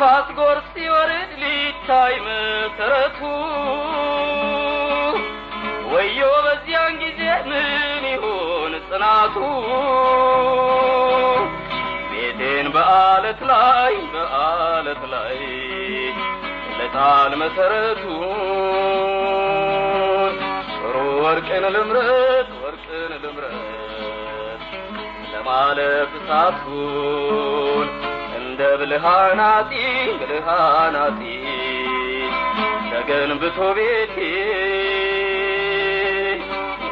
ንፋስ ጎርፍ ሲወርድ ሊታይ መሰረቱ ወዮ በዚያን ጊዜ ምን ይሆን ጽናቱ? ቤቴን በአለት ላይ በአለት ላይ ለጣል መሰረቱ። ጥሩ ወርቅን ልምረት ወርቅን ልምረት ለማለፍ እሳቱን እንደ ብልሃናጢ ብልሃናጢ ተገንብቶ ቤቴ።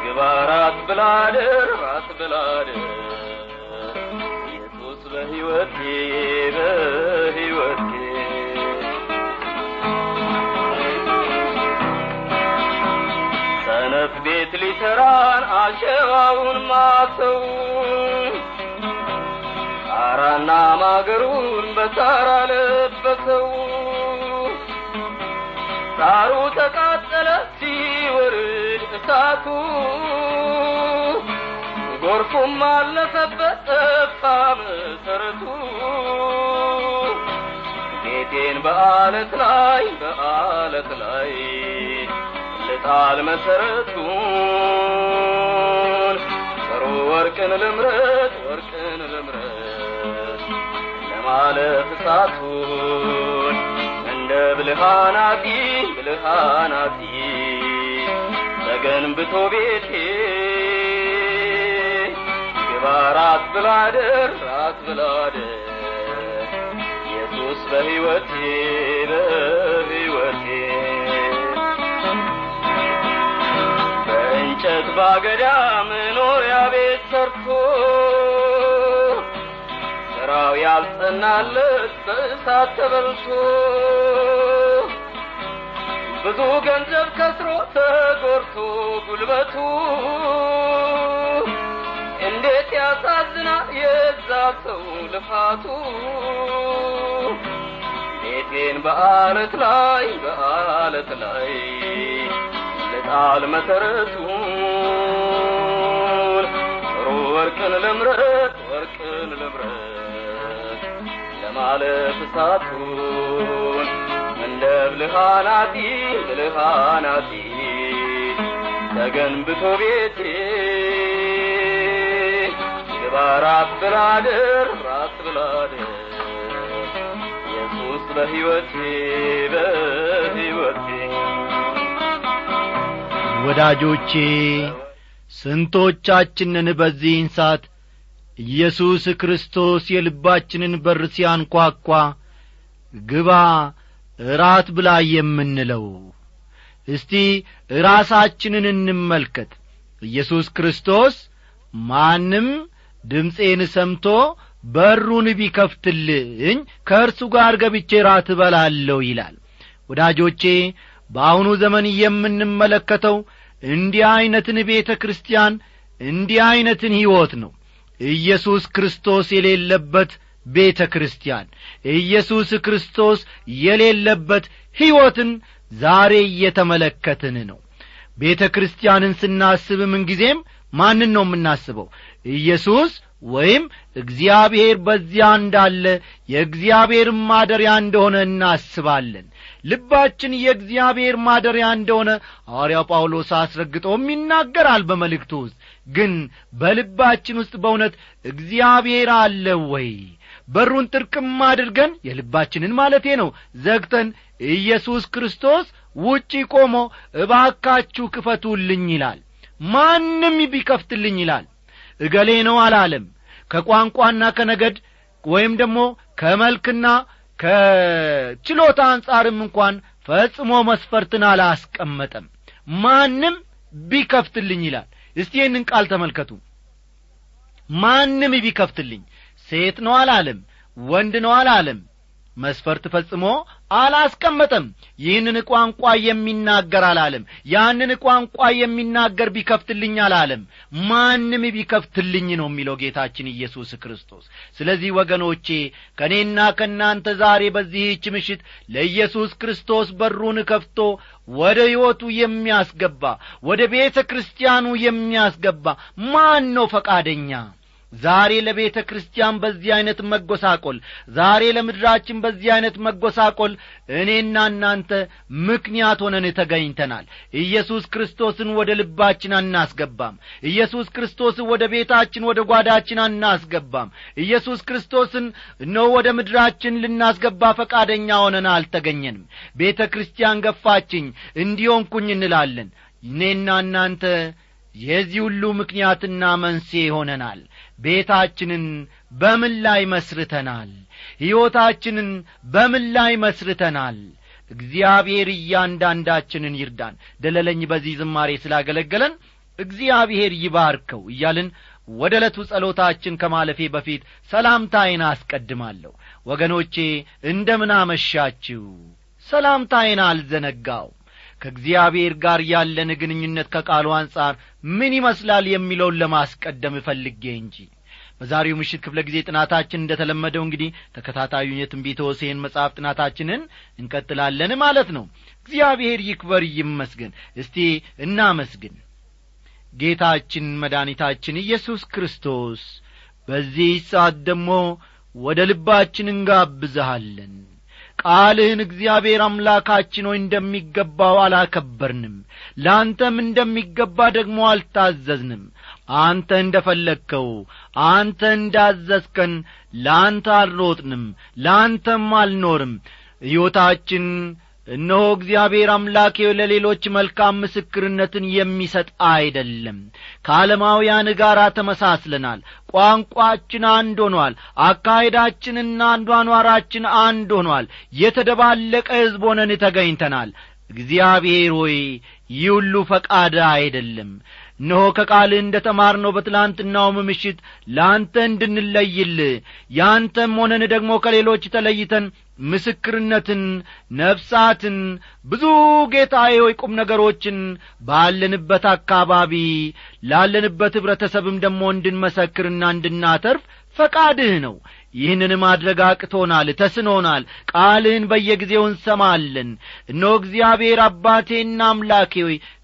ግባ ራት ብላድር ራት ብላድር ኢየሱስ በሕይወቴ በሕይወቴ። ሰነፍ ቤት ሊሰራን አሸዋውን ማሰው ጣራና ማገሩን በሳር አለበሰው ሳሩ ተቃጠለ ሲወርድ እሳቱ። ጎርፉም አለፈበት ጠፋ መሰረቱ። ቤቴን በአለት ላይ በአለት ላይ ልጣል መሰረቱን። ጥሩ ወርቅን ልምረት ወርቅን ለማለፍ እሳቱን እንደ ብልሃናቲ ብልሃናቲ ተገንብቶ ቤቴ ግባ ራት ብላደር ራት ብላደር ኢየሱስ በሕይወቴ በሕይወቴ በእንጨት ባገዳ መኖሪያ ቤት ሰርቶ ስራው ያልጸናለት በእሳት ተበልቶ ብዙ ገንዘብ ከስሮ ተጎርቶ ጉልበቱ። እንዴት ያሳዝና የዛ ሰው ልፋቱ። ቤቴን በአለት ላይ በአለት ላይ ልጣል መሰረቱን ጥሩ ወርቅን ልምረት ወርቅን ልምረት ለማለፍ እሳቱን እንደ ብልሃናቲ ብልሃናቲ ተገንብቶ ቤቴ። ግባ ራት ብላድር ራት ብላድር ኢየሱስ በሕይወቴ በሕይወቴ። ወዳጆቼ ስንቶቻችንን በዚህን ሰዓት ኢየሱስ ክርስቶስ የልባችንን በር ሲያንኳኳ ግባ እራት ብላ የምንለው። እስቲ ራሳችንን እንመልከት። ኢየሱስ ክርስቶስ ማንም ድምፄን ሰምቶ በሩን ቢከፍትልኝ ከእርሱ ጋር ገብቼ ራት እበላለሁ ይላል። ወዳጆቼ በአሁኑ ዘመን የምንመለከተው እንዲህ ዐይነትን ቤተ ክርስቲያን እንዲህ ዐይነትን ሕይወት ነው ኢየሱስ ክርስቶስ የሌለበት ቤተ ክርስቲያን ኢየሱስ ክርስቶስ የሌለበት ሕይወትን ዛሬ እየተመለከትን ነው። ቤተ ክርስቲያንን ስናስብ ምንጊዜም ማንን ነው የምናስበው? ኢየሱስ ወይም እግዚአብሔር በዚያ እንዳለ የእግዚአብሔር ማደሪያ እንደሆነ እናስባለን ልባችን የእግዚአብሔር ማደሪያ እንደሆነ ሐዋርያው ጳውሎስ አስረግጦም ይናገራል በመልእክቱ ውስጥ። ግን በልባችን ውስጥ በእውነት እግዚአብሔር አለ ወይ? በሩን ጥርቅም አድርገን የልባችንን ማለቴ ነው ዘግተን ኢየሱስ ክርስቶስ ውጪ ቆሞ እባካችሁ ክፈቱልኝ ይላል። ማንም ቢከፍትልኝ ይላል። እገሌ ነው አላለም። ከቋንቋና ከነገድ ወይም ደግሞ ከመልክና ከችሎታ አንጻርም እንኳን ፈጽሞ መስፈርትን አላስቀመጠም። ማንም ቢከፍትልኝ ይላል። እስቲ ይህንን ቃል ተመልከቱ። ማንም ቢከፍትልኝ ሴት ነው አላለም ወንድ ነው አላለም መስፈርት ፈጽሞ አላስቀመጠም። ይህንን ቋንቋ የሚናገር አላለም። ያንን ቋንቋ የሚናገር ቢከፍትልኝ አላለም። ማንም ቢከፍትልኝ ነው የሚለው ጌታችን ኢየሱስ ክርስቶስ። ስለዚህ ወገኖቼ ከእኔና ከእናንተ ዛሬ በዚህች ምሽት ለኢየሱስ ክርስቶስ በሩን ከፍቶ ወደ ሕይወቱ የሚያስገባ ወደ ቤተ ክርስቲያኑ የሚያስገባ ማን ነው ፈቃደኛ ዛሬ ለቤተ ክርስቲያን በዚህ ዐይነት መጐሳቆል ዛሬ ለምድራችን በዚህ ዐይነት መጐሳቆል እኔና እናንተ ምክንያት ሆነን ተገኝተናል። ኢየሱስ ክርስቶስን ወደ ልባችን አናስገባም። ኢየሱስ ክርስቶስን ወደ ቤታችን ወደ ጓዳችን አናስገባም። ኢየሱስ ክርስቶስን እነሆ ወደ ምድራችን ልናስገባ ፈቃደኛ ሆነን አልተገኘንም። ቤተ ክርስቲያን ገፋችኝ እንዲሆንኩኝ እንላለን። እኔና እናንተ የዚህ ሁሉ ምክንያትና መንስኤ ሆነናል ቤታችንን በምን ላይ መስርተናል? ሕይወታችንን በምን ላይ መስርተናል? እግዚአብሔር እያንዳንዳችንን ይርዳን። ደለለኝ በዚህ ዝማሬ ስላገለገለን እግዚአብሔር ይባርከው እያልን ወደ ዕለቱ ጸሎታችን ከማለፌ በፊት ሰላምታዬን አስቀድማለሁ። ወገኖቼ እንደምን አመሻችሁ? ሰላምታዬን አልዘነጋው ከእግዚአብሔር ጋር ያለን ግንኙነት ከቃሉ አንጻር ምን ይመስላል የሚለውን ለማስቀደም እፈልጌ እንጂ። በዛሬው ምሽት ክፍለ ጊዜ ጥናታችን እንደ ተለመደው እንግዲህ ተከታታዩን የትንቢተ ሆሴን መጽሐፍ ጥናታችንን እንቀጥላለን ማለት ነው። እግዚአብሔር ይክበር ይመስገን። እስቲ እናመስግን። ጌታችን መድኃኒታችን ኢየሱስ ክርስቶስ በዚህ ሰዓት ደግሞ ወደ ልባችን እንጋብዝሃለን ቃልህን እግዚአብሔር አምላካችን ሆይ እንደሚገባው አላከበርንም። ለአንተም እንደሚገባ ደግሞ አልታዘዝንም። አንተ እንደ ፈለግከው አንተ እንዳዘዝከን ለአንተ አልሮጥንም ለአንተም አልኖርም። ሕይወታችን እነሆ እግዚአብሔር አምላኬ ለሌሎች መልካም ምስክርነትን የሚሰጥ አይደለም። ከዓለማውያን ጋር ተመሳስለናል። ቋንቋችን አንድ ሆኗል። አካሄዳችንና አንዷኗራችን አንድ ሆኗል። የተደባለቀ ሕዝብ ሆነን ተገኝተናል። እግዚአብሔር ሆይ ይህ ሁሉ ፈቃድ አይደለም እነሆ ከቃልህ እንደ ተማርነው በትላንትናውም ምሽት ለአንተ እንድንለይልህ ያንተም ሆነን ደግሞ ከሌሎች ተለይተን ምስክርነትን ነፍሳትን ብዙ ጌታዬ ቁም ነገሮችን ባለንበት አካባቢ ላለንበት ኅብረተሰብም ደግሞ እንድንመሰክርና እንድናተርፍ ፈቃድህ ነው ይህንን ማድረግ አቅቶናል ተስኖናል ቃልህን በየጊዜው እንሰማለን። እነሆ እግዚአብሔር አባቴና አምላኬ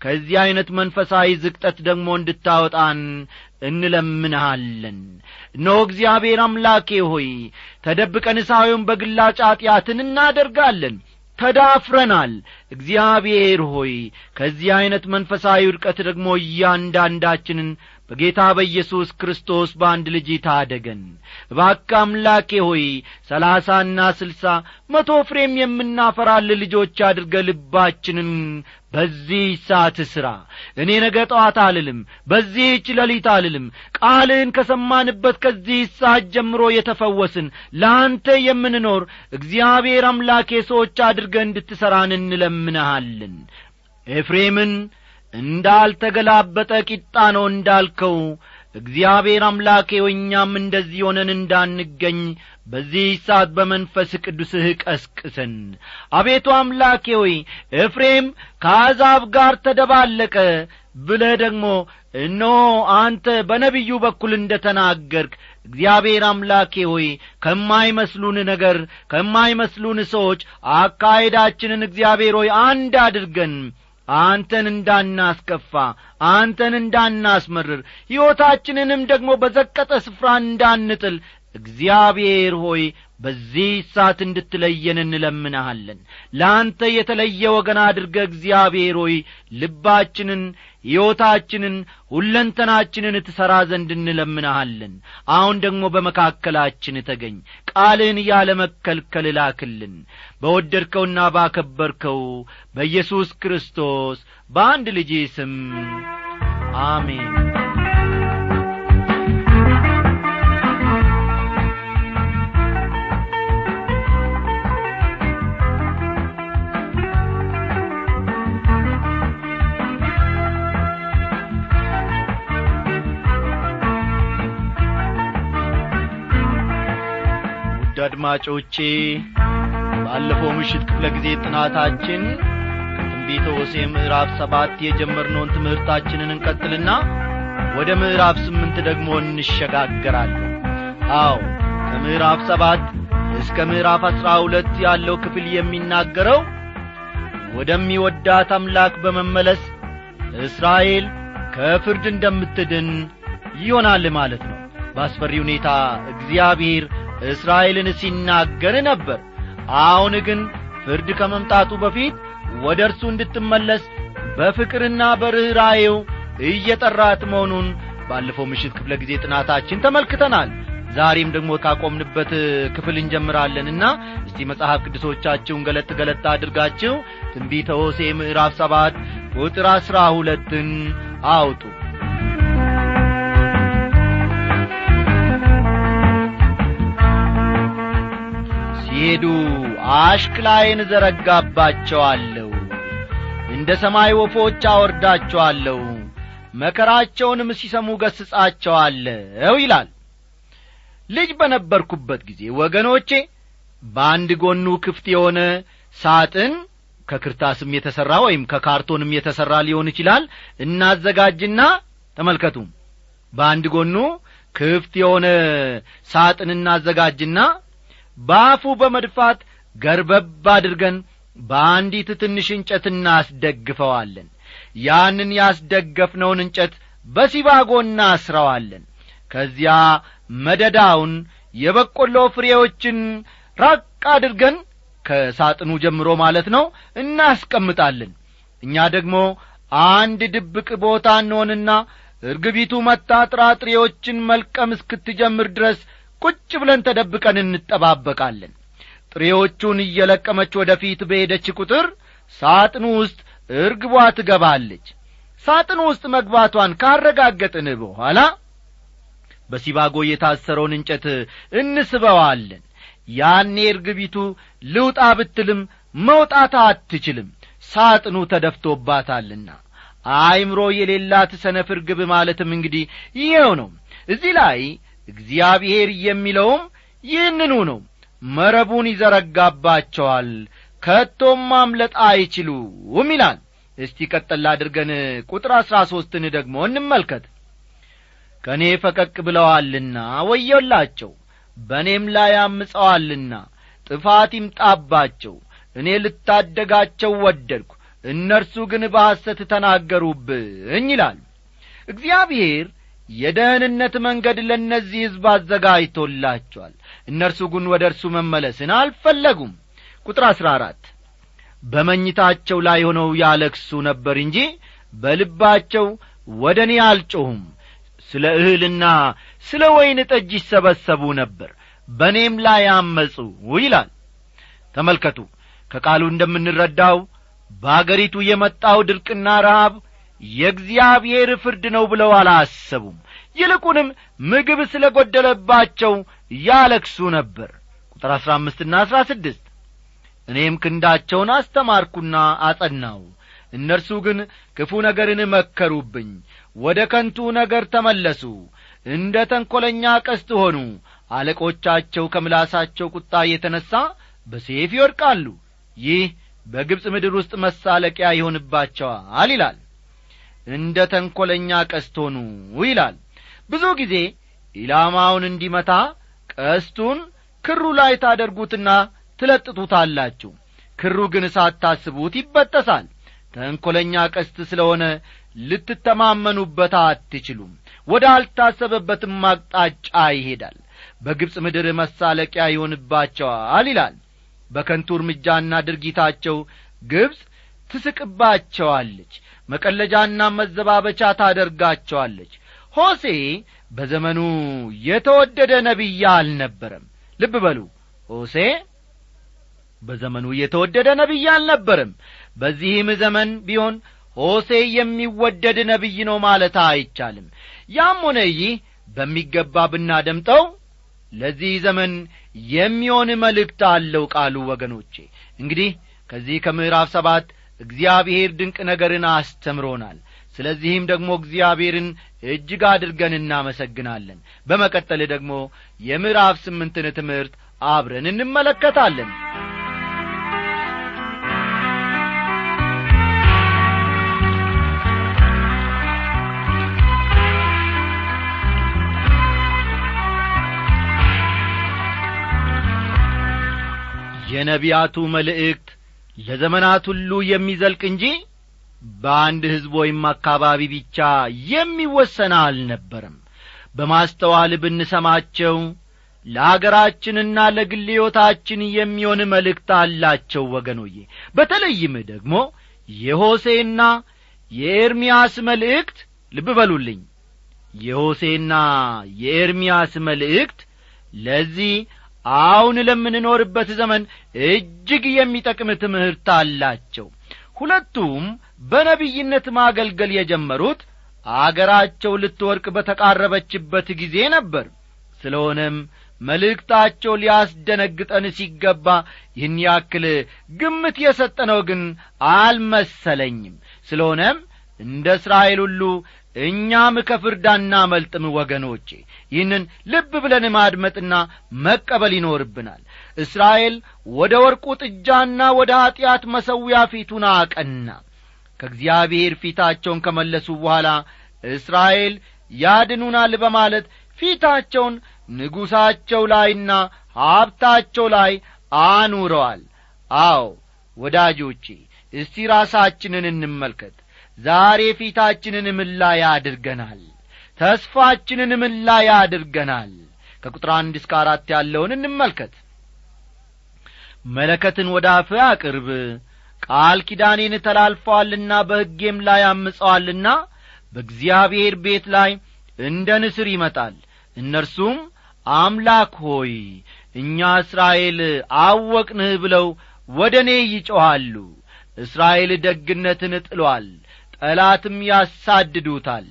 ከዚህ ዐይነት መንፈሳዊ ዝቅጠት ደግሞ እንድታወጣን እንለምንሃለን። እነሆ እግዚአብሔር አምላኬ ሆይ ተደብቀን ሳዩን በግላጭ ኀጢአትን እናደርጋለን ተዳፍረናል እግዚአብሔር ሆይ ከዚህ ዐይነት መንፈሳዊ ውድቀት ደግሞ እያንዳንዳችንን በጌታ በኢየሱስ ክርስቶስ በአንድ ልጅ ታደገን። እባክ አምላኬ ሆይ ሰላሳና ስልሳ መቶ ፍሬም የምናፈራል ልጆች አድርገ ልባችንን በዚህ ሰዓት ሥራ እኔ ነገ ጠዋት አልልም በዚህች ሌሊት አልልም። ቃልህን ከሰማንበት ከዚህ ሰዓት ጀምሮ የተፈወስን ለአንተ የምንኖር እግዚአብሔር አምላኬ ሰዎች አድርገ እንድትሠራን እንለምንሃለን ኤፍሬምን እንዳልተገላበጠ ቂጣ ነው እንዳልከው። እግዚአብሔር አምላኬ እኛም እንደዚህ ሆነን እንዳንገኝ በዚህ ሰዓት በመንፈስ ቅዱስህ ቀስቅሰን። አቤቱ አምላኬ ሆይ ኤፍሬም ከአሕዛብ ጋር ተደባለቀ ብለህ ደግሞ እነሆ አንተ በነቢዩ በኩል እንደ ተናገርክ እግዚአብሔር አምላኬ ሆይ ከማይመስሉን ነገር ከማይመስሉን ሰዎች አካሄዳችንን እግዚአብሔር ሆይ አንድ አድርገን። አንተን እንዳናስከፋ አንተን እንዳናስመርር ሕይወታችንንም ደግሞ በዘቀጠ ስፍራ እንዳንጥል እግዚአብሔር ሆይ በዚህ ሰዓት እንድትለየን እንለምንሃለን። ለአንተ የተለየ ወገን አድርገ እግዚአብሔር ሆይ ልባችንን ሕይወታችንን ሁለንተናችንን ትሠራ ዘንድ እንለምንሃለን። አሁን ደግሞ በመካከላችን ተገኝ ቃልን ያለ መከልከል ላክልን። በወደድከውና ባከበርከው በኢየሱስ ክርስቶስ በአንድ ልጅ ስም አሜን አድማጮቼ ባለፈው ምሽት ክፍለ ጊዜ ጥናታችን ከትንቢተ ሆሴዕ ምዕራፍ ሰባት የጀመርነውን ትምህርታችንን እንቀጥልና ወደ ምዕራፍ ስምንት ደግሞ እንሸጋገራለን። አዎ ከምዕራፍ ሰባት እስከ ምዕራፍ አሥራ ሁለት ያለው ክፍል የሚናገረው ወደሚወዳት አምላክ በመመለስ እስራኤል ከፍርድ እንደምትድን ይሆናል ማለት ነው። በአስፈሪ ሁኔታ እግዚአብሔር እስራኤልን ሲናገር ነበር። አሁን ግን ፍርድ ከመምጣቱ በፊት ወደ እርሱ እንድትመለስ በፍቅርና በርኅራዬው እየጠራት መሆኑን ባለፈው ምሽት ክፍለ ጊዜ ጥናታችን ተመልክተናል። ዛሬም ደግሞ ካቆምንበት ክፍል እንጀምራለንና እስቲ መጽሐፍ ቅዱሶቻችሁን ገለጥ ገለጥ አድርጋችሁ ትንቢተ ሆሴ ምዕራፍ ሰባት ቁጥር አሥራ ሁለትን አውጡ ሲሄዱ አሽክላዬን እዘረጋባቸዋለሁ። እንደ ሰማይ ወፎች አወርዳቸዋለሁ መከራቸውንም ሲሰሙ እገስጻቸዋለሁ ይላል። ልጅ በነበርኩበት ጊዜ ወገኖቼ በአንድ ጎኑ ክፍት የሆነ ሳጥን ከክርታስም የተሠራ ወይም ከካርቶንም የተሠራ ሊሆን ይችላል። እናዘጋጅና ተመልከቱ በአንድ ጎኑ ክፍት የሆነ ሳጥን እናዘጋጅና በአፉ በመድፋት ገርበብ አድርገን በአንዲት ትንሽ እንጨት እናስደግፈዋለን። ያንን ያስደገፍነውን እንጨት በሲባጎ እናስረዋለን። ከዚያ መደዳውን የበቆሎ ፍሬዎችን ራቅ አድርገን ከሳጥኑ ጀምሮ ማለት ነው እናስቀምጣለን። እኛ ደግሞ አንድ ድብቅ ቦታ እንሆንና እርግቢቱ መታ ጥራጥሬዎችን መልቀም እስክትጀምር ድረስ ቁጭ ብለን ተደብቀን እንጠባበቃለን። ጥሬዎቹን እየለቀመች ወደ ፊት በሄደች ቁጥር ሳጥኑ ውስጥ እርግቧ ትገባለች። ሳጥኑ ውስጥ መግባቷን ካረጋገጥን በኋላ በሲባጎ የታሰረውን እንጨት እንስበዋለን። ያኔ እርግቢቱ ልውጣ ብትልም መውጣት አትችልም። ሳጥኑ ተደፍቶባታልና አይምሮ የሌላት ሰነፍ እርግብ ማለትም እንግዲህ ይኸው ነው። እዚህ ላይ እግዚአብሔር የሚለውም ይህንኑ ነው። መረቡን ይዘረጋባቸዋል ከቶም ማምለጥ አይችሉም ይላል። እስቲ ቀጠል አድርገን ቁጥር አሥራ ሦስትን ደግሞ እንመልከት። ከእኔ ፈቀቅ ብለዋልና ወዮላቸው በእኔም ላይ አምፀዋልና ጥፋት ይምጣባቸው። እኔ ልታደጋቸው ወደድኩ እነርሱ ግን በሐሰት ተናገሩብኝ ይላል። እግዚአብሔር የደህንነት መንገድ ለእነዚህ ሕዝብ አዘጋጅቶላቸዋል። እነርሱ ግን ወደ እርሱ መመለስን አልፈለጉም። ቁጥር አሥራ አራት በመኝታቸው ላይ ሆነው ያለክሱ ነበር እንጂ በልባቸው ወደ እኔ አልጮኹም ስለ እህልና ስለ ወይን ጠጅ ይሰበሰቡ ነበር በእኔም ላይ አመፁ ይላል። ተመልከቱ ከቃሉ እንደምንረዳው በአገሪቱ የመጣው ድርቅና ረሃብ የእግዚአብሔር ፍርድ ነው ብለው አላሰቡም። ይልቁንም ምግብ ስለ ጐደለባቸው ያለክሱ ነበር። ቁጥር አሥራ አምስትና አሥራ ስድስት እኔም ክንዳቸውን አስተማርኩና አጸናው እነርሱ ግን ክፉ ነገርን መከሩብኝ ወደ ከንቱ ነገር ተመለሱ እንደ ተንኰለኛ ቀስት ሆኑ። አለቆቻቸው ከምላሳቸው ቁጣ የተነሣ በሴፍ ይወድቃሉ። ይህ በግብፅ ምድር ውስጥ መሳለቂያ ይሆንባቸዋል ይላል እንደ ተንኰለኛ ቀስት ሆኑ ይላል። ብዙ ጊዜ ኢላማውን እንዲመታ ቀስቱን ክሩ ላይ ታደርጉትና ትለጥጡታላችሁ። ክሩ ግን ሳታስቡት ይበጠሳል። ተንኰለኛ ቀስት ስለሆነ ልትተማመኑበት አትችሉም። ወደ አልታሰበበትም አቅጣጫ ይሄዳል። በግብፅ ምድር መሳለቂያ ይሆንባቸዋል ይላል። በከንቱ እርምጃና ድርጊታቸው ግብፅ ትስቅባቸዋለች መቀለጃና መዘባበቻ ታደርጋቸዋለች። ሆሴ በዘመኑ የተወደደ ነቢይ አልነበረም። ልብ በሉ። ሆሴ በዘመኑ የተወደደ ነቢይ አልነበረም። በዚህም ዘመን ቢሆን ሆሴ የሚወደድ ነቢይ ነው ማለት አይቻልም። ያም ሆነ ይህ በሚገባ ብናደምጠው ለዚህ ዘመን የሚሆን መልእክት አለው ቃሉ ወገኖቼ። እንግዲህ ከዚህ ከምዕራፍ ሰባት እግዚአብሔር ድንቅ ነገርን አስተምሮናል። ስለዚህም ደግሞ እግዚአብሔርን እጅግ አድርገን እናመሰግናለን። በመቀጠል ደግሞ የምዕራፍ ስምንትን ትምህርት አብረን እንመለከታለን። የነቢያቱ መልእክት ለዘመናት ሁሉ የሚዘልቅ እንጂ በአንድ ሕዝብ ወይም አካባቢ ብቻ የሚወሰን አልነበረም። በማስተዋል ብንሰማቸው ለአገራችንና ለግል ሕይወታችን የሚሆን መልእክት አላቸው ወገኖዬ። በተለይም ደግሞ የሆሴና የኤርምያስ መልእክት ልብ በሉልኝ። የሆሴና የኤርምያስ መልእክት ለዚህ አሁን ለምንኖርበት ዘመን እጅግ የሚጠቅም ትምህርት አላቸው። ሁለቱም በነቢይነት ማገልገል የጀመሩት አገራቸው ልትወርቅ በተቃረበችበት ጊዜ ነበር። ስለሆነም መልእክታቸው ሊያስደነግጠን ሲገባ ይህን ያክል ግምት የሰጠነው ግን አልመሰለኝም። ስለሆነም እንደ እስራኤል ሁሉ እኛም ከፍርድ አናመልጥም ወገኖቼ ይህንን ልብ ብለን ማድመጥና መቀበል ይኖርብናል። እስራኤል ወደ ወርቁ ጥጃና ወደ ኀጢአት መሰዊያ ፊቱን አቀና። ከእግዚአብሔር ፊታቸውን ከመለሱ በኋላ እስራኤል ያድኑናል በማለት ፊታቸውን ንጉሣቸው ላይና ሀብታቸው ላይ አኑረዋል። አዎ ወዳጆቼ እስቲ ራሳችንን እንመልከት። ዛሬ ፊታችንን ምን ላይ አድርገናል ተስፋችንን ምን ላይ አድርገናል ከቁጥር አንድ እስከ አራት ያለውን እንመልከት። መለከትን ወደ አፍህ አቅርብ። ቃል ኪዳኔን ተላልፈዋልና በሕጌም ላይ አምፀዋልና በእግዚአብሔር ቤት ላይ እንደ ንስር ይመጣል። እነርሱም አምላክ ሆይ እኛ እስራኤል አወቅንህ ብለው ወደ እኔ ይጮኻሉ። እስራኤል ደግነትን ጥሎአል ጠላትም ያሳድዱታል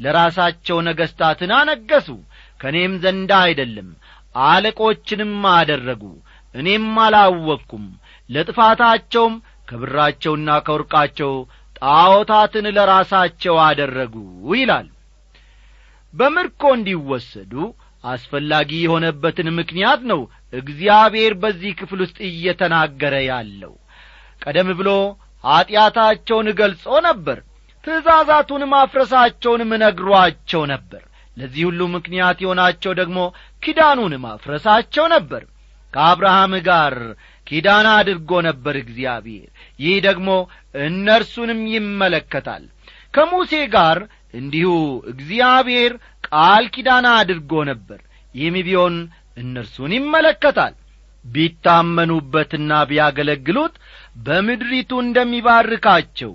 ለራሳቸው ነገሥታትን አነገሱ ከእኔም ዘንዳ አይደለም አለቆችንም አደረጉ። እኔም አላወቅኩም። ለጥፋታቸውም ከብራቸውና ከወርቃቸው ጣዖታትን ለራሳቸው አደረጉ ይላል። በምርኮ እንዲወሰዱ አስፈላጊ የሆነበትን ምክንያት ነው እግዚአብሔር በዚህ ክፍል ውስጥ እየተናገረ ያለው። ቀደም ብሎ ኀጢአታቸውን ገልጾ ነበር ትእዛዛቱን ማፍረሳቸውንም ነግሯቸው ነበር። ለዚህ ሁሉ ምክንያት የሆናቸው ደግሞ ኪዳኑን ማፍረሳቸው ነበር። ከአብርሃም ጋር ኪዳን አድርጎ ነበር እግዚአብሔር። ይህ ደግሞ እነርሱንም ይመለከታል። ከሙሴ ጋር እንዲሁ እግዚአብሔር ቃል ኪዳን አድርጎ ነበር። ይህም ቢሆን እነርሱን ይመለከታል። ቢታመኑበትና ቢያገለግሉት በምድሪቱ እንደሚባርካቸው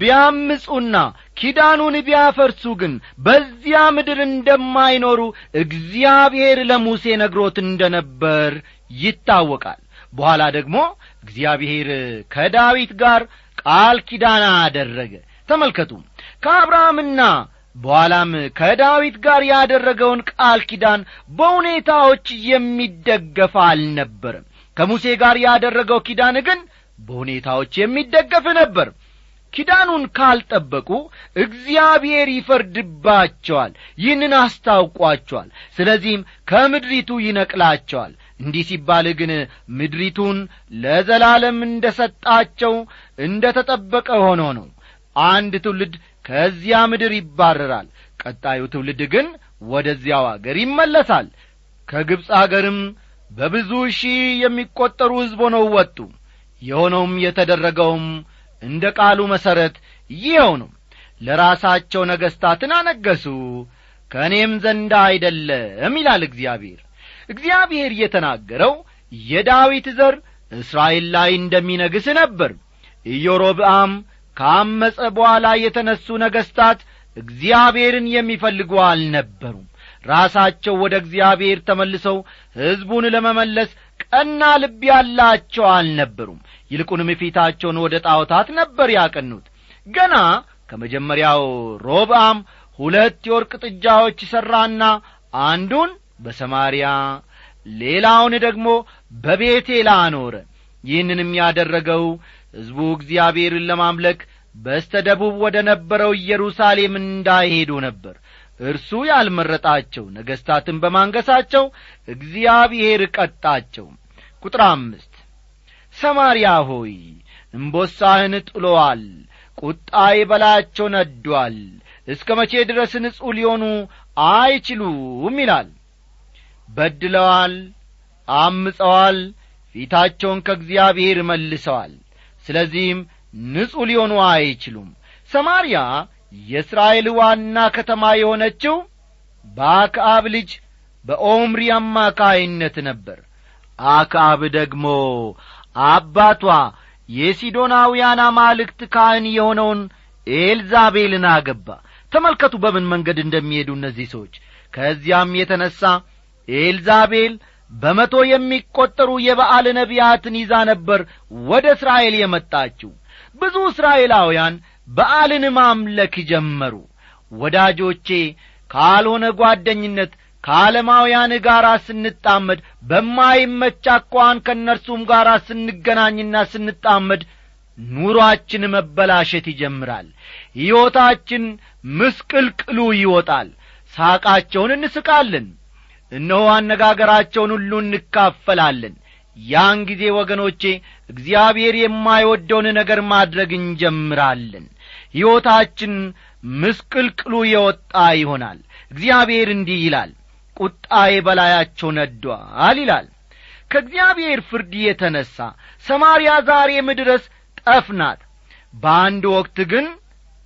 ቢያምፁና ኪዳኑን ቢያፈርሱ ግን በዚያ ምድር እንደማይኖሩ እግዚአብሔር ለሙሴ ነግሮት እንደ ነበር ይታወቃል። በኋላ ደግሞ እግዚአብሔር ከዳዊት ጋር ቃል ኪዳን አደረገ። ተመልከቱ ከአብርሃምና በኋላም ከዳዊት ጋር ያደረገውን ቃል ኪዳን በሁኔታዎች የሚደገፍ አልነበርም ከሙሴ ጋር ያደረገው ኪዳን ግን በሁኔታዎች የሚደገፍ ነበር። ኪዳኑን ካልጠበቁ እግዚአብሔር ይፈርድባቸዋል ይህንን አስታውቋቸዋል። ስለዚህም ከምድሪቱ ይነቅላቸዋል። እንዲህ ሲባል ግን ምድሪቱን ለዘላለም እንደ ሰጣቸው እንደ ተጠበቀ ሆኖ ነው። አንድ ትውልድ ከዚያ ምድር ይባረራል ቀጣዩ ትውልድ ግን ወደዚያው አገር ይመለሳል። ከግብፅ አገርም በብዙ ሺህ የሚቈጠሩ ሕዝብ ሆነው ወጡ የሆነውም የተደረገውም እንደ ቃሉ መሠረት ይኸው ነው። ለራሳቸው ነገሥታትን አነገሱ ከእኔም ዘንዳ አይደለም ይላል እግዚአብሔር። እግዚአብሔር የተናገረው የዳዊት ዘር እስራኤል ላይ እንደሚነግስ ነበር። ኢዮሮብአም ካመፀ በኋላ የተነሱ ነገሥታት እግዚአብሔርን የሚፈልጉ አልነበሩም። ራሳቸው ወደ እግዚአብሔር ተመልሰው ሕዝቡን ለመመለስ ቀና ልብ ያላቸው አልነበሩም። ይልቁንም ፊታቸውን ወደ ጣዖታት ነበር ያቀኑት። ገና ከመጀመሪያው ሮብአም ሁለት የወርቅ ጥጃዎች ሠራና አንዱን በሰማርያ ሌላውን ደግሞ በቤቴል አኖረ ይህንንም ያደረገው ሕዝቡ እግዚአብሔርን ለማምለክ በስተ ደቡብ ወደ ነበረው ኢየሩሳሌም እንዳይሄዱ ነበር። እርሱ ያልመረጣቸው ነገሥታትን በማንገሳቸው እግዚአብሔር ቀጣቸው ቁጥር አምስት። ሰማርያ ሆይ እምቦሳህን ጥሎአል ቁጣዬ በላያቸው ነዷል እስከ መቼ ድረስ ንጹሕ ሊሆኑ አይችሉም ይላል። በድለዋል አምፀዋል ፊታቸውን ከእግዚአብሔር መልሰዋል ስለዚህም ንጹሕ ሊሆኑ አይችሉም። ሰማርያ የእስራኤል ዋና ከተማ የሆነችው በአክዓብ ልጅ በኦምሪ አማካይነት ነበር አክዓብ ደግሞ አባቷ የሲዶናውያን አማልክት ካህን የሆነውን ኤልዛቤልን አገባ። ተመልከቱ በምን መንገድ እንደሚሄዱ እነዚህ ሰዎች። ከዚያም የተነሣ ኤልዛቤል በመቶ የሚቈጠሩ የበዓል ነቢያትን ይዛ ነበር ወደ እስራኤል የመጣችው። ብዙ እስራኤላውያን በዓልን ማምለክ ጀመሩ። ወዳጆቼ ካልሆነ ጓደኝነት ከዓለማውያን ጋር ስንጣመድ በማይመች አኳን ከእነርሱም ጋር ስንገናኝና ስንጣመድ ኑሮአችን መበላሸት ይጀምራል። ሕይወታችን ምስቅልቅሉ ይወጣል። ሳቃቸውን እንስቃለን። እነሆ አነጋገራቸውን ሁሉ እንካፈላለን። ያን ጊዜ ወገኖቼ እግዚአብሔር የማይወደውን ነገር ማድረግ እንጀምራለን። ሕይወታችን ምስቅልቅሉ የወጣ ይሆናል። እግዚአብሔር እንዲህ ይላል ቁጣዬ በላያቸው ነዷል ይላል። ከእግዚአብሔር ፍርድ የተነሣ ሰማርያ ዛሬም ድረስ ጠፍናት በአንድ ወቅት ግን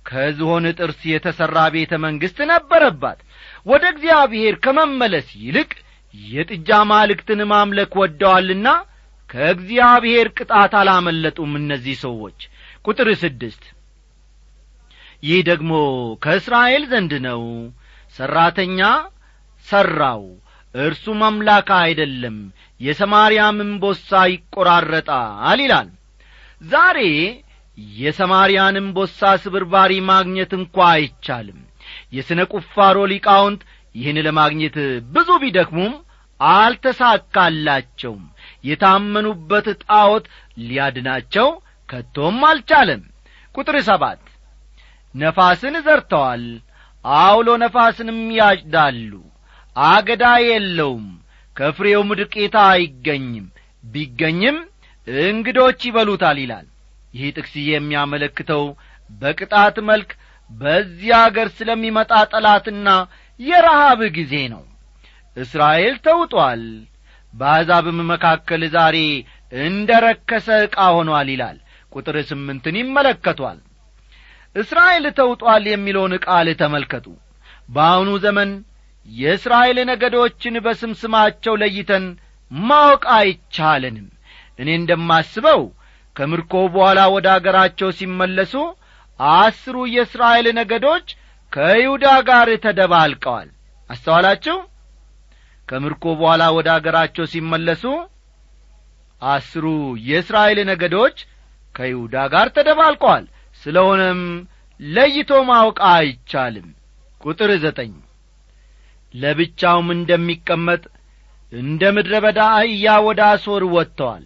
ከዝሆን ጥርስ የተሠራ ቤተ መንግሥት ነበረባት። ወደ እግዚአብሔር ከመመለስ ይልቅ የጥጃ ማልክትን ማምለክ ወደዋልና ከእግዚአብሔር ቅጣት አላመለጡም እነዚህ ሰዎች። ቁጥር ስድስት ይህ ደግሞ ከእስራኤል ዘንድ ነው። ሠራተኛ ሠራው እርሱም አምላክ አይደለም የሰማርያም እምቦሳ ይቈራረጣል ይላል። ዛሬ የሰማርያን እምቦሳ ስብርባሪ ማግኘት እንኳ አይቻልም። የሥነ ቁፋሮ ሊቃውንት ይህን ለማግኘት ብዙ ቢደክሙም አልተሳካላቸውም። የታመኑበት ጣዖት ሊያድናቸው ከቶም አልቻለም። ቁጥር ሰባት ነፋስን ዘርተዋል አውሎ ነፋስንም ያጭዳሉ አገዳ የለውም ከፍሬውም ዱቄታ አይገኝም። ቢገኝም እንግዶች ይበሉታል ይላል። ይህ ጥቅስ የሚያመለክተው በቅጣት መልክ በዚህ አገር ስለሚመጣ ጠላትና የረሃብ ጊዜ ነው። እስራኤል ተውጧል በአሕዛብም መካከል ዛሬ እንደ ረከሰ ዕቃ ሆኗል ይላል። ቁጥር ስምንትን ይመለከቷል። እስራኤል ተውጧል የሚለውን ቃል ተመልከቱ። በአሁኑ ዘመን የእስራኤል ነገዶችን በስም ስማቸው ለይተን ማወቅ አይቻለንም። እኔ እንደማስበው ከምርኮ በኋላ ወደ አገራቸው ሲመለሱ አስሩ የእስራኤል ነገዶች ከይሁዳ ጋር ተደባልቀዋል። አስተዋላችሁ? ከምርኮ በኋላ ወደ አገራቸው ሲመለሱ አስሩ የእስራኤል ነገዶች ከይሁዳ ጋር ተደባልቀዋል። ስለሆነም ለይቶ ማወቅ አይቻልም። ቁጥር ዘጠኝ ለብቻውም እንደሚቀመጥ እንደ ምድረ በዳ አህያ ወደ አሶር ወጥተዋል።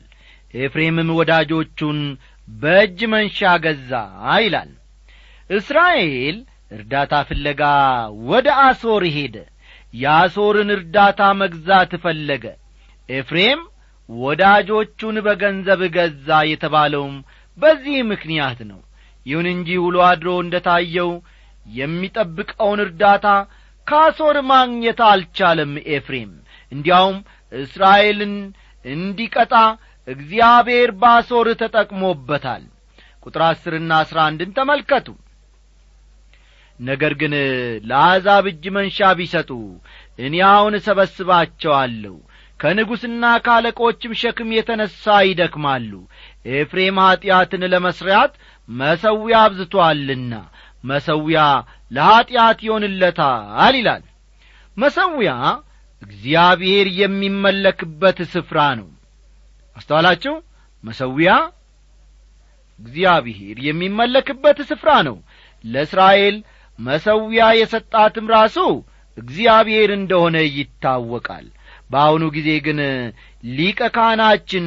ኤፍሬምም ወዳጆቹን በእጅ መንሻ ገዛ ይላል። እስራኤል እርዳታ ፍለጋ ወደ አሶር ሄደ። የአሶርን እርዳታ መግዛት ፈለገ። ኤፍሬም ወዳጆቹን በገንዘብ ገዛ የተባለውም በዚህ ምክንያት ነው። ይሁን እንጂ ውሎ አድሮ እንደ ታየው የሚጠብቀውን እርዳታ ካሶር ማግኘት አልቻለም ኤፍሬም። እንዲያውም እስራኤልን እንዲቀጣ እግዚአብሔር ባሶር ተጠቅሞበታል። ቁጥር አስርና አስራ አንድን ተመልከቱ። ነገር ግን ለአሕዛብ እጅ መንሻ ቢሰጡ እኔ አሁን እሰበስባቸዋለሁ። ከንጉሥና ካለቆችም ሸክም የተነሣ ይደክማሉ። ኤፍሬም ኀጢአትን ለመሥሪያት መሰዊያ አብዝቶአልና መሰዊያ ለኀጢአት ይሆንለታል ይላል። መሰዊያ እግዚአብሔር የሚመለክበት ስፍራ ነው። አስተዋላችሁ? መሰዊያ እግዚአብሔር የሚመለክበት ስፍራ ነው። ለእስራኤል መሰዊያ የሰጣትም ራሱ እግዚአብሔር እንደሆነ ይታወቃል። በአሁኑ ጊዜ ግን ሊቀ ካህናችን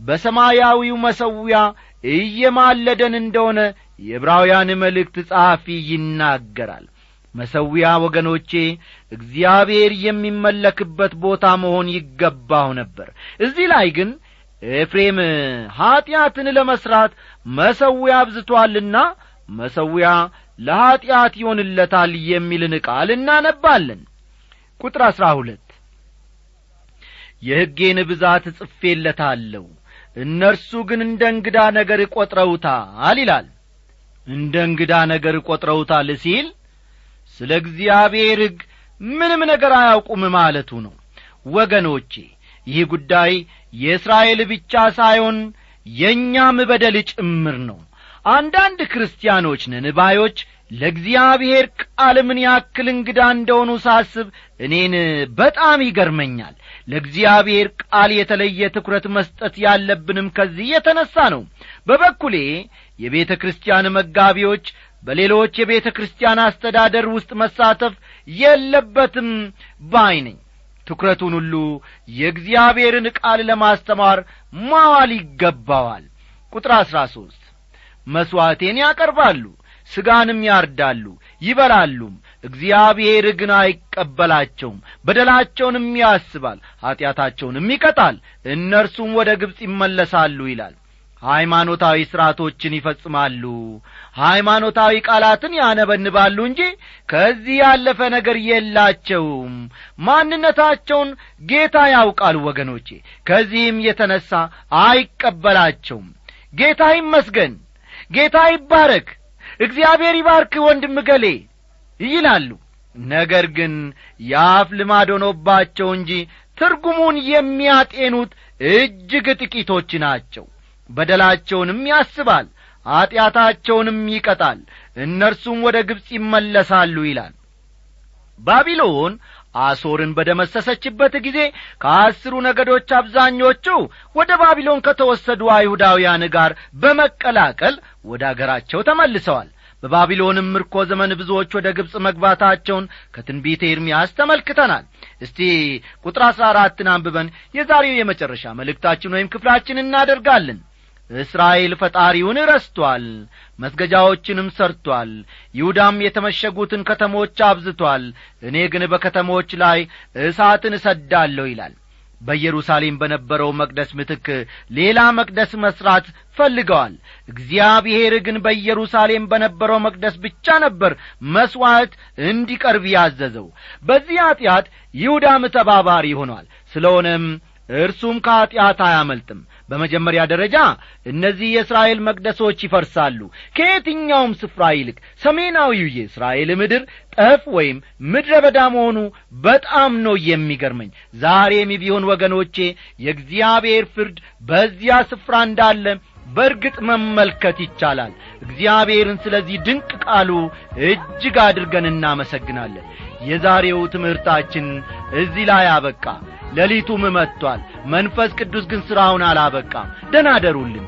በሰማያዊው መሰዊያ እየማለደን እንደሆነ የዕብራውያን መልእክት ጸሐፊ ይናገራል። መሰዊያ ወገኖቼ እግዚአብሔር የሚመለክበት ቦታ መሆን ይገባው ነበር። እዚህ ላይ ግን ኤፍሬም ኀጢአትን ለመሥራት መሰዊያ አብዝቶአልና መሰዊያ ለኀጢአት ይሆንለታል የሚልን ቃል እናነባለን። ቁጥር አሥራ ሁለት የሕጌን ብዛት ጽፌለታለሁ እነርሱ ግን እንደ እንግዳ ነገር ቈጥረውታል ይላል እንደ እንግዳ ነገር ቈጥረውታል ሲል ስለ እግዚአብሔር ሕግ ምንም ነገር አያውቁም ማለቱ ነው። ወገኖቼ ይህ ጉዳይ የእስራኤል ብቻ ሳይሆን የእኛም በደል ጭምር ነው። አንዳንድ ክርስቲያኖች ነን ለእግዚአብሔር ቃል ምን ያክል እንግዳ እንደሆኑ ሳስብ እኔን በጣም ይገርመኛል። ለእግዚአብሔር ቃል የተለየ ትኩረት መስጠት ያለብንም ከዚህ የተነሣ ነው። በበኩሌ የቤተ ክርስቲያን መጋቢዎች በሌሎች የቤተ ክርስቲያን አስተዳደር ውስጥ መሳተፍ የለበትም ባይ ነኝ። ትኩረቱን ሁሉ የእግዚአብሔርን ቃል ለማስተማር ማዋል ይገባዋል። ቁጥር አሥራ ሦስት መሥዋዕቴን ያቀርባሉ ሥጋንም ያርዳሉ ይበላሉም። እግዚአብሔር ግን አይቀበላቸውም በደላቸውንም ያስባል ኀጢአታቸውንም ይቀጣል እነርሱም ወደ ግብፅ ይመለሳሉ ይላል ሃይማኖታዊ ሥርዓቶችን ይፈጽማሉ። ሃይማኖታዊ ቃላትን ያነበንባሉ እንጂ ከዚህ ያለፈ ነገር የላቸውም። ማንነታቸውን ጌታ ያውቃል ወገኖቼ ከዚህም የተነሣ አይቀበላቸውም። ጌታ ይመስገን ጌታ ይባረክ እግዚአብሔር ይባርክ ወንድም ገሌ ይላሉ። ነገር ግን የአፍ ልማድ ሆኖባቸው እንጂ ትርጉሙን የሚያጤኑት እጅግ ጥቂቶች ናቸው በደላቸውንም ያስባል ኀጢአታቸውንም ይቀጣል እነርሱም ወደ ግብፅ ይመለሳሉ ይላል። ባቢሎን አሶርን በደመሰሰችበት ጊዜ ከአስሩ ነገዶች አብዛኞቹ ወደ ባቢሎን ከተወሰዱ አይሁዳውያን ጋር በመቀላቀል ወደ አገራቸው ተመልሰዋል። በባቢሎንም ምርኮ ዘመን ብዙዎች ወደ ግብፅ መግባታቸውን ከትንቢተ ኤርምያስ ተመልክተናል። እስቲ ቁጥር አሥራ አራትን አንብበን የዛሬው የመጨረሻ መልእክታችን ወይም ክፍላችን እናደርጋለን እስራኤል ፈጣሪውን ረስቶአል መስገጃዎችንም ሰርቶአል ይሁዳም የተመሸጉትን ከተሞች አብዝቶአል እኔ ግን በከተሞች ላይ እሳትን እሰዳለሁ ይላል። በኢየሩሳሌም በነበረው መቅደስ ምትክ ሌላ መቅደስ መሥራት ፈልገዋል። እግዚአብሔር ግን በኢየሩሳሌም በነበረው መቅደስ ብቻ ነበር መሥዋዕት እንዲቀርብ ያዘዘው። በዚህ ኀጢአት ይሁዳም ተባባሪ ሆኗል። ስለሆነም እርሱም ከኀጢአት አያመልጥም በመጀመሪያ ደረጃ እነዚህ የእስራኤል መቅደሶች ይፈርሳሉ። ከየትኛውም ስፍራ ይልቅ ሰሜናዊው የእስራኤል ምድር ጠፍ ወይም ምድረ በዳ መሆኑ በጣም ነው የሚገርመኝ። ዛሬም ቢሆን ወገኖቼ የእግዚአብሔር ፍርድ በዚያ ስፍራ እንዳለ በርግጥ መመልከት ይቻላል። እግዚአብሔርን ስለዚህ ድንቅ ቃሉ እጅግ አድርገን እናመሰግናለን። የዛሬው ትምህርታችን እዚህ ላይ አበቃ ሌሊቱም መጥቷል። መንፈስ ቅዱስ ግን ሥራውን አላበቃም። ደናደሩልን